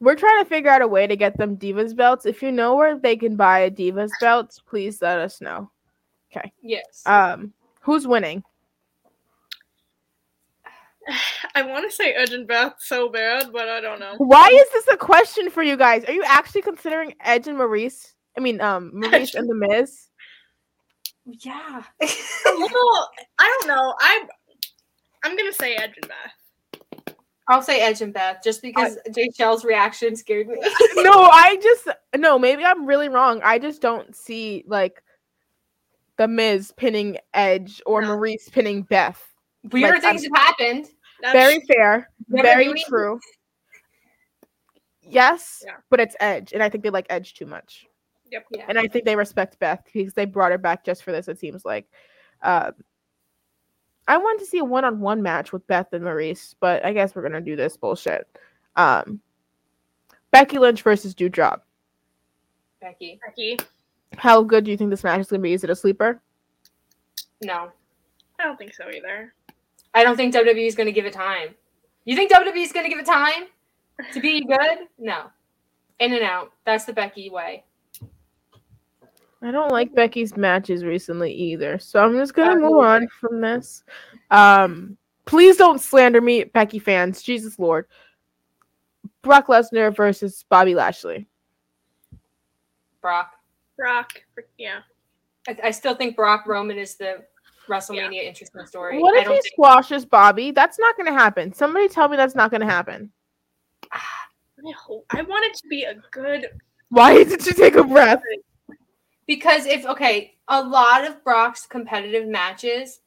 We're trying to figure out a way to get them Divas belts. If you know where they can buy a Divas belts, please let us know. Okay. Yes. Um, who's winning? I want to say Edge and Beth so bad, but I don't know. Why is this a question for you guys? Are you actually considering Edge and Maryse? I mean, um, Maryse and The Miz. Yeah. a little. I don't know. I'm. I'm gonna say Edge and Beth. I'll say Edge and Beth just because Jaychele's reaction scared me. no, I just no. Maybe I'm really wrong. I just don't see like the Miz pinning Edge or No. Maryse pinning Beth. Weird Like, things have happened. That's- Very fair. Very do true. Yes, Yeah. but it's Edge, and I think they like Edge too much. Yep. Yeah. and I think they respect Beth because they brought her back just for this. It seems like. Um, I wanted to see a one-on-one match with Beth and Maryse, but I guess we're gonna do this bullshit. Um, Becky Lynch versus Doudrop. Becky. Becky. How good do you think this match is gonna be? Is it a sleeper? No. I don't think so either. I don't think WWE is going to give it time. You think WWE is going to give it time to be good? No. In and out. That's the Becky way. I don't like Becky's matches recently either, so I'm just gonna move on from this. Um, please don't slander me, Becky fans. Jesus Lord. Brock Lesnar versus Bobby Lashley. Brock. Brock. Yeah. I, I still think Brock Roman is the WrestleMania interesting story. What I if don't he think squashes Bobby? That's not going to happen. Somebody tell me that's not going to happen. I hope. I want it to be a good. Why did you take a breath? because if okay, a lot of Brock's competitive matches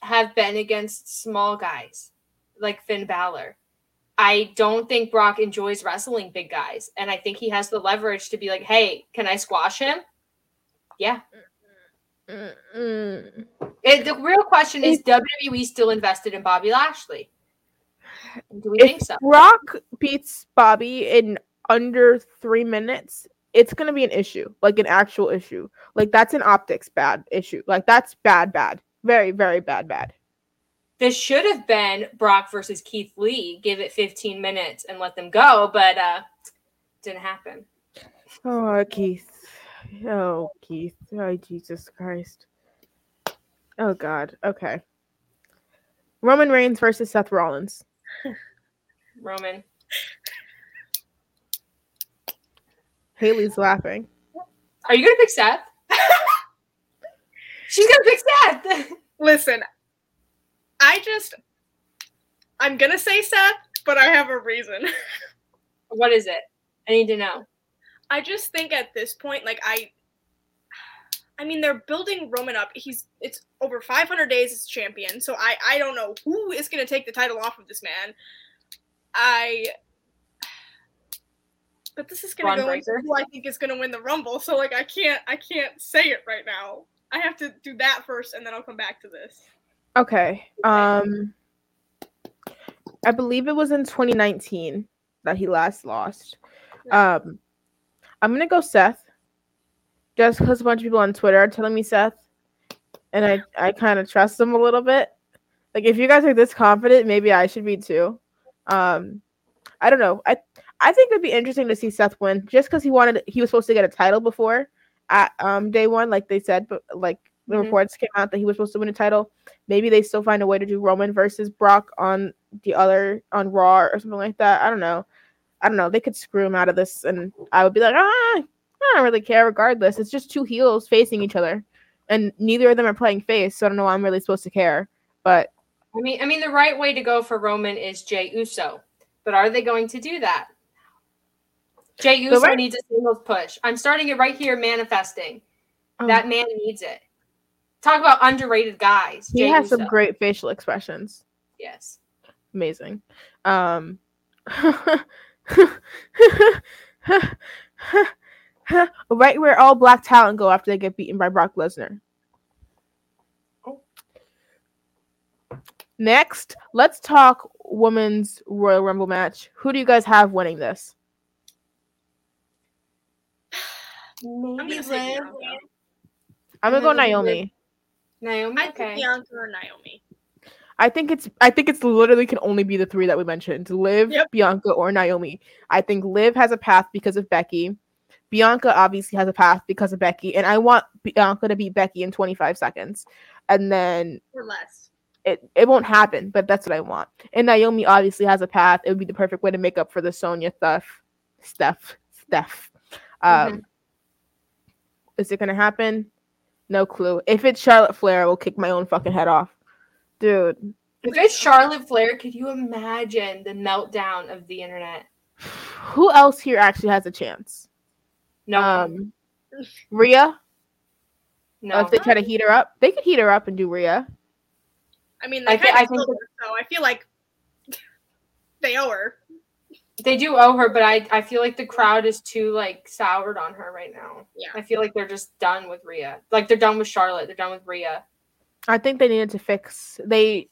have been against small guys like Finn Balor. I don't think Brock enjoys wrestling big guys, and I think he has the leverage to be like, "Hey, can I squash him?" Yeah. Mm-mm. It, the real question is: WWE still invested in Bobby Lashley? Do we think so? Brock beats Bobby in under three minutes, it's going to be an issue, like an actual issue. Like that's an optics bad issue. Like that's bad, bad, very, very bad, bad. This should have been Brock versus Keith Lee. Give it 15 minutes and let them go, but uh didn't happen. Oh, Keith. Oh, Keith. Oh, Jesus Christ. Oh, God. Okay. Roman Reigns versus Seth Rollins. Roman. Haley's laughing. Are you gonna pick Seth? She's gonna pick Seth. Listen, I just. I'm gonna say Seth, but I have a reason. what is it? I need to know. I just think at this point, like I, I mean, they're building Roman up. He's it's over 500 days as champion, so I I don't know who is gonna take the title off of this man. I, but this is gonna Braun go into who I think is gonna win the Rumble. So like I can't I can't say it right now. I have to do that first, and then I'll come back to this. Okay. Um, I believe it was in 2019 that he last lost. Um, I'm gonna go Seth, just because a bunch of people on Twitter are telling me Seth, and I I kind of trust them a little bit. Like if you guys are this confident, maybe I should be too. Um, I don't know. I I think it'd be interesting to see Seth win, just because he wanted he was supposed to get a title before at um day one, like they said, but like the Mhm. reports came out that he was supposed to win a title. Maybe they still find a way to do Roman versus Brock on the other on Raw or something like that. I don't know. I don't know. They could screw him out of this, and I would be like, ah, I don't really care. Regardless, it's just two heels facing each other, and neither of them are playing face, so I don't know why I'm really supposed to care. But I mean, I mean, the right way to go for Roman is Jay Uso, but are they going to do that? Jay Uso right- needs a singles push. I'm starting it right here, manifesting. um, That man needs it. Talk about underrated guys. he Jay has some great facial expressions. Yes. Amazing. Um, right where all black talent go after they get beaten by Brock Lesnar. Oh. Next, let's talk women's Royal Rumble match. Who do you guys have winning this? I'm gonna. I'm gonna go I'm gonna go Naomi. Naomi. I think Okay. Bianca or Naomi. I think it's I think it's literally can only be the three that we mentioned: Liv, Yep. Bianca, or Naomi. I think Liv has a path because of Becky. Bianca obviously has a path because of Becky, and I want Bianca to beat Becky in 25 seconds, and then Or less. it it won't happen, but that's what I want. And Naomi obviously has a path. It would be the perfect way to make up for the Sonya stuff, stuff, stuff. Um, is it gonna happen? No clue. If it's Charlotte Flair, I will kick my own fucking head off, dude. If it's Charlotte Flair, could you imagine the meltdown of the internet? Who else here actually has a chance? No, Um, Rhea. no. If they try to heat her up, they could heat her up and do Rhea. I mean, I they thi- kind I of think still do, so I feel like they owe her. They do owe her, but I, I feel like the crowd is too like soured on her right now. Yeah. I feel like they're just done with Rhea. Like they're done with Charlotte. They're done with Rhea. I think they needed to fix. They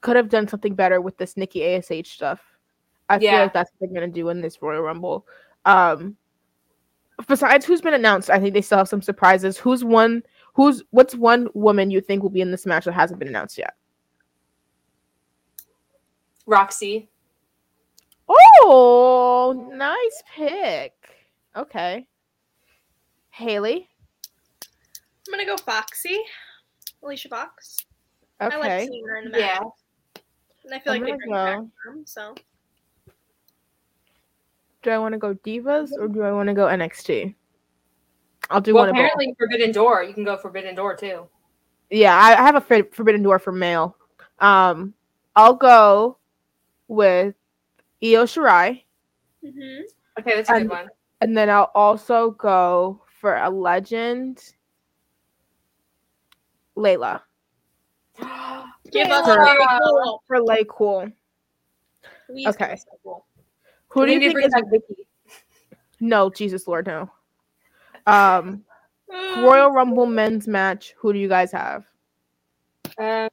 could have done something better with this Nikki Ash stuff. I feel like that's what they're gonna do in this Royal Rumble. Um, besides who's been announced, I think they still have some surprises. Who's one? Who's what's one woman you think will be in this match that hasn't been announced yet? Roxy. Oh, nice pick. Okay, Haley. I'm gonna go Foxy, Alicia Fox. I like Okay, seeing her in the match, Yeah. and I feel I'm like they bring her back go- from, so do I want to go Divas or do I want to go NXT? I'll do Well, one of both. apparently Forbidden Door. You can go Forbidden Door too. Yeah, I, I have a for- Forbidden Door for male. Um, I'll go with Io Shirai, Mm-hmm. Okay, that's a good one. and then I'll also go for a legend, Layla give us Layla. for Lay Cool. Please Okay. us a cool. Who do you think is? back Vickie. No, Jesus Lord, no. Um, Royal Rumble men's match. Who do you guys have? Um,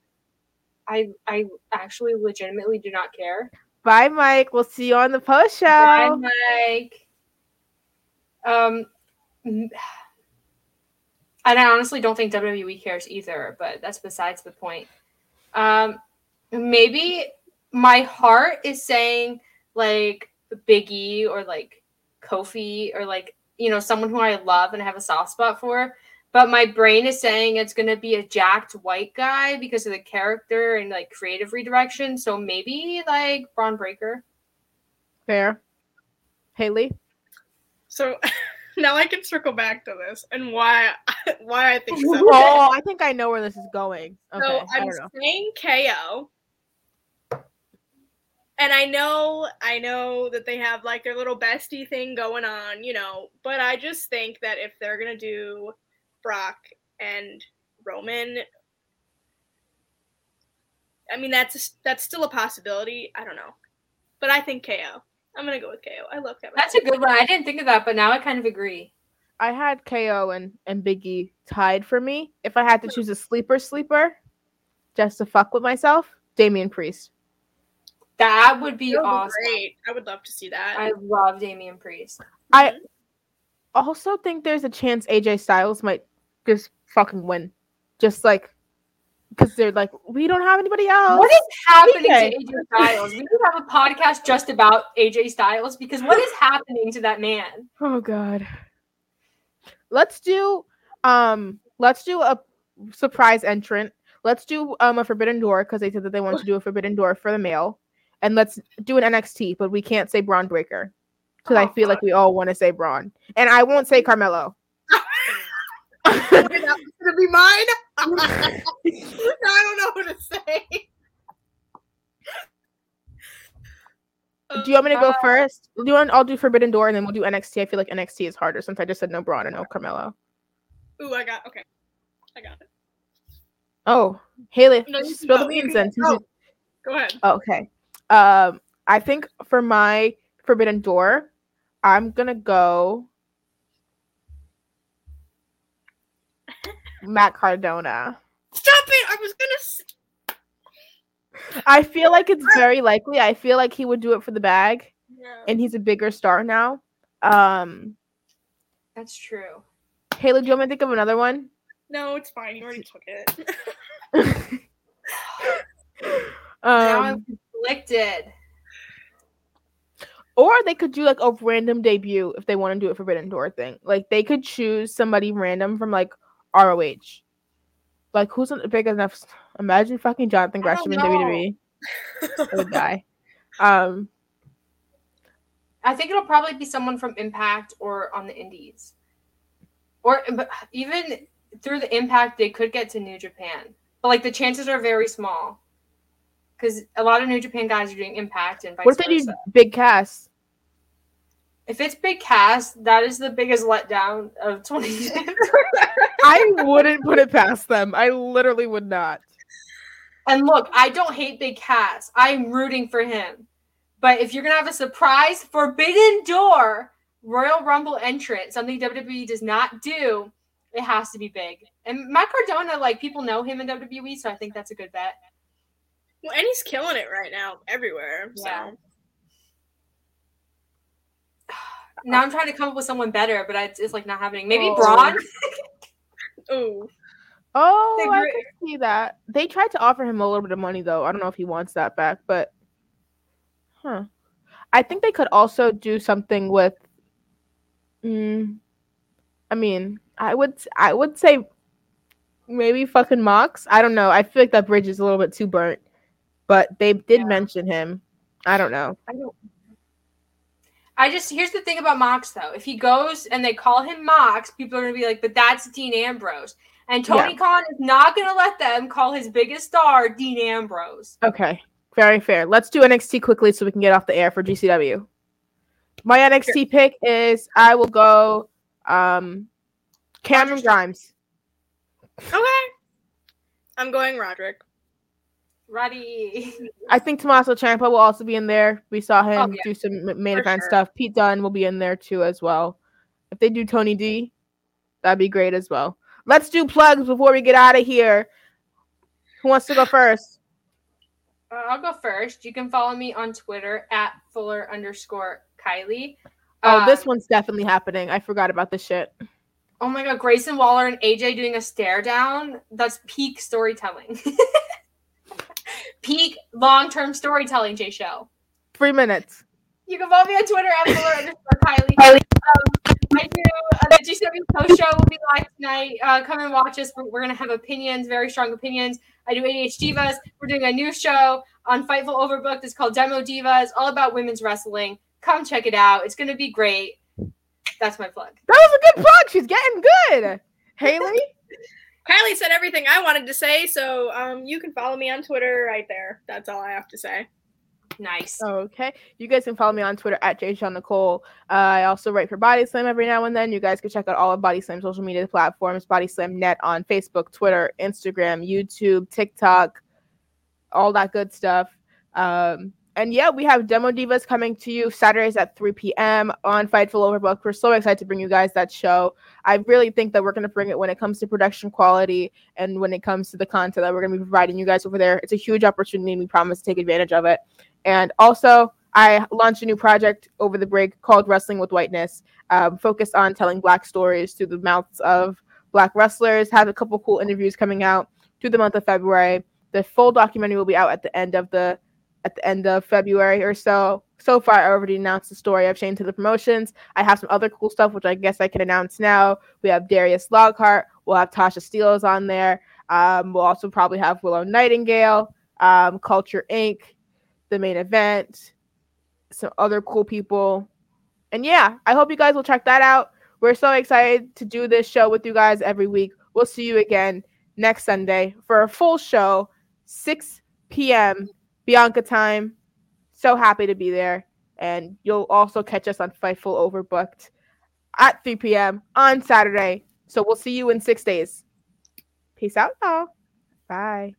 I I actually legitimately do not care. Bye, Mike. We'll see you on the post show. Bye, Mike. um, and I honestly don't think WWE cares either, but that's besides the point. Um, maybe my heart is saying like Biggie or like Kofi or like you know someone who I love and have a soft spot for. But my brain is saying it's gonna be a jacked white guy because of the character and like creative redirection. So maybe like Bron Breakker. Fair. Haley. So now I can circle back to this and why why I think so. Oh, I think I know where this is going. Okay, so I I'm don't saying KO. And I know I know that they have like their little bestie thing going on, you know, but I just think that if they're gonna do Brock and Roman, I mean that's that's still a possibility. I don't know. But I think KO. I'm gonna go with KO. I love Kevin. That's a good one. I didn't think of that, but now I kind of agree. I had KO and, and Biggie tied for me. If I had to hmm. choose a sleeper sleeper, just to fuck with myself, Damian Priest. That would be That would be awesome. great. I would love to see that. I love Damian Priest. I also think there's a chance AJ Styles might just fucking win. Just like because they're like, we don't have anybody else. What is happening PJ. to AJ Styles? We could have a podcast just about AJ Styles because what is happening to that man? Oh god. Let's do um let's do a surprise entrant. Let's do um a forbidden door because they said that they wanted to do a forbidden door for the male. And let's do an NXT, but we can't say Bron Breakker. Because I Oh, feel like we all want to say Bron. And I won't say Carmelo. that was gonna be mine. I don't know what to say. do you want me to go Uh, first? Do you want I'll do Forbidden Door and then we'll do NXT. I feel like NXT is harder since I just said no Bron and no Carmelo. Ooh, I got okay. I got it. Oh, Haley, No, spill the beans then. since go. ahead. Okay. Um, I think for my Forbidden Door, I'm gonna go Matt Cardona. Stop it! I was gonna. I feel like it's very likely. I feel like he would do it for the bag, Yeah. and he's a bigger star now. Um, That's true. Haley, do you want me to think of another one? No, it's fine. You already took it. now um, I'm conflicted. or they could do like a random debut if they want to do a Forbidden Door thing. Like they could choose somebody random from like ROH. Like who's big enough? Imagine fucking Jonathan Gresham in. WWE. I would die. Um, I think it'll probably be someone from Impact or on the Indies, or but even through the Impact they could get to New Japan, but like the chances are very small. Because a lot of New Japan guys are doing Impact and vice What if they do Big Cass? If it's Big Cass, that is the biggest letdown of 2010. I wouldn't put it past them. I literally would not. and look, I don't hate Big Cass. I'm rooting for him. But if you're gonna have a surprise Forbidden Door Royal Rumble entrant, something WWE does not do, it has to be big. And Matt Cardona, like people know him in WWE, so I think that's a good bet. Well, and he's killing it right now everywhere. Yeah. So Now I'm trying to come up with someone better, but it's, it's like not happening. Maybe Oh. Braun. ooh. Oh, They I can see that. They tried to offer him a little bit of money though. I don't know if he wants that back, but huh. I think they could also do something with mm, I mean, I would I would say maybe fucking Mox. I don't know. I feel like that bridge is a little bit too burnt. But they did Yeah. mention him. I don't know. I don't. I just here's the thing about Mox though. If he goes and they call him Mox, people are gonna be like, "But that's Dean Ambrose," and Tony Khan is not gonna let them call his biggest star Dean Ambrose. Okay. Very fair. Let's do NXT quickly so we can get off the air for GCW. My NXT pick is I will go um Cameron Roger Grimes. Okay. I'm going Roderick. Roddy. I think Tommaso Ciampa will also be in there. We saw him Oh, yeah. do some main For event sure. stuff. Pete Dunne will be in there too as well. If they do Tony D, that'd be great as well. Let's do plugs before we get out of here. Who wants to go first? Uh, I'll go first. You can follow me on Twitter at Fuller underscore Kiley. Oh, this Um, one's definitely happening. I forgot about this shit. Oh my god, Grayson Waller and AJ doing a stare down. That's peak storytelling. peak long term storytelling, Jaychele. Three minutes. You can follow me on Twitter at Fuller underscore Kiley. Um, I do uh, the GCW post show will be live tonight. Uh, come and watch us. We're, we're gonna have opinions, very strong opinions. I do ADHDivas. We're doing a new show on Fightful Overbooked. It's called Demo Divas, all about women's wrestling. Come check it out. It's gonna be great. That's my plug. That was a good plug. She's getting good. Haley? Kiley said everything I wanted to say, so um, you can follow me on Twitter right there. That's all I have to say. Nice. Okay. You guys can follow me on Twitter at Nicole. Uh, I also write for Body Slam every now and then. You guys can check out all of Body Slam social media platforms, Body Slam Net on Facebook, Twitter, Instagram, YouTube, TikTok, all that good stuff. Um, and yeah, we have Demo Divas coming to you Saturdays at 3 p.m. on Fightful Overbook. We're so excited to bring you guys that show. I really think that we're going to bring it when it comes to production quality and when it comes to the content that we're going to be providing you guys over there. It's a huge opportunity, and we promise to take advantage of it. And also, I launched a new project over the break called Wrestling with Whiteness, um, focused on telling Black stories through the mouths of Black wrestlers. Have a couple cool interviews coming out through the month of February. The full documentary will be out at the end of the at the end of February or so. So far, I already announced the story of Shane Taylor Promotions. I have some other cool stuff, which I guess I can announce now. We have Darius Lockhart. We'll have Tasha Steelz on there. Um, we'll also probably have Willow Nightingale, um, Culture Inc., the main event, some other cool people. And yeah, I hope you guys will check that out. We're so excited to do this show with you guys every week. We'll see you again next Sunday for a full show, 6 p.m. Bianca time. So happy to be there. And you'll also catch us on Fightful Overbooked at 3 p.m. on Saturday. So we'll see you in six days. Peace out, y'all. Bye.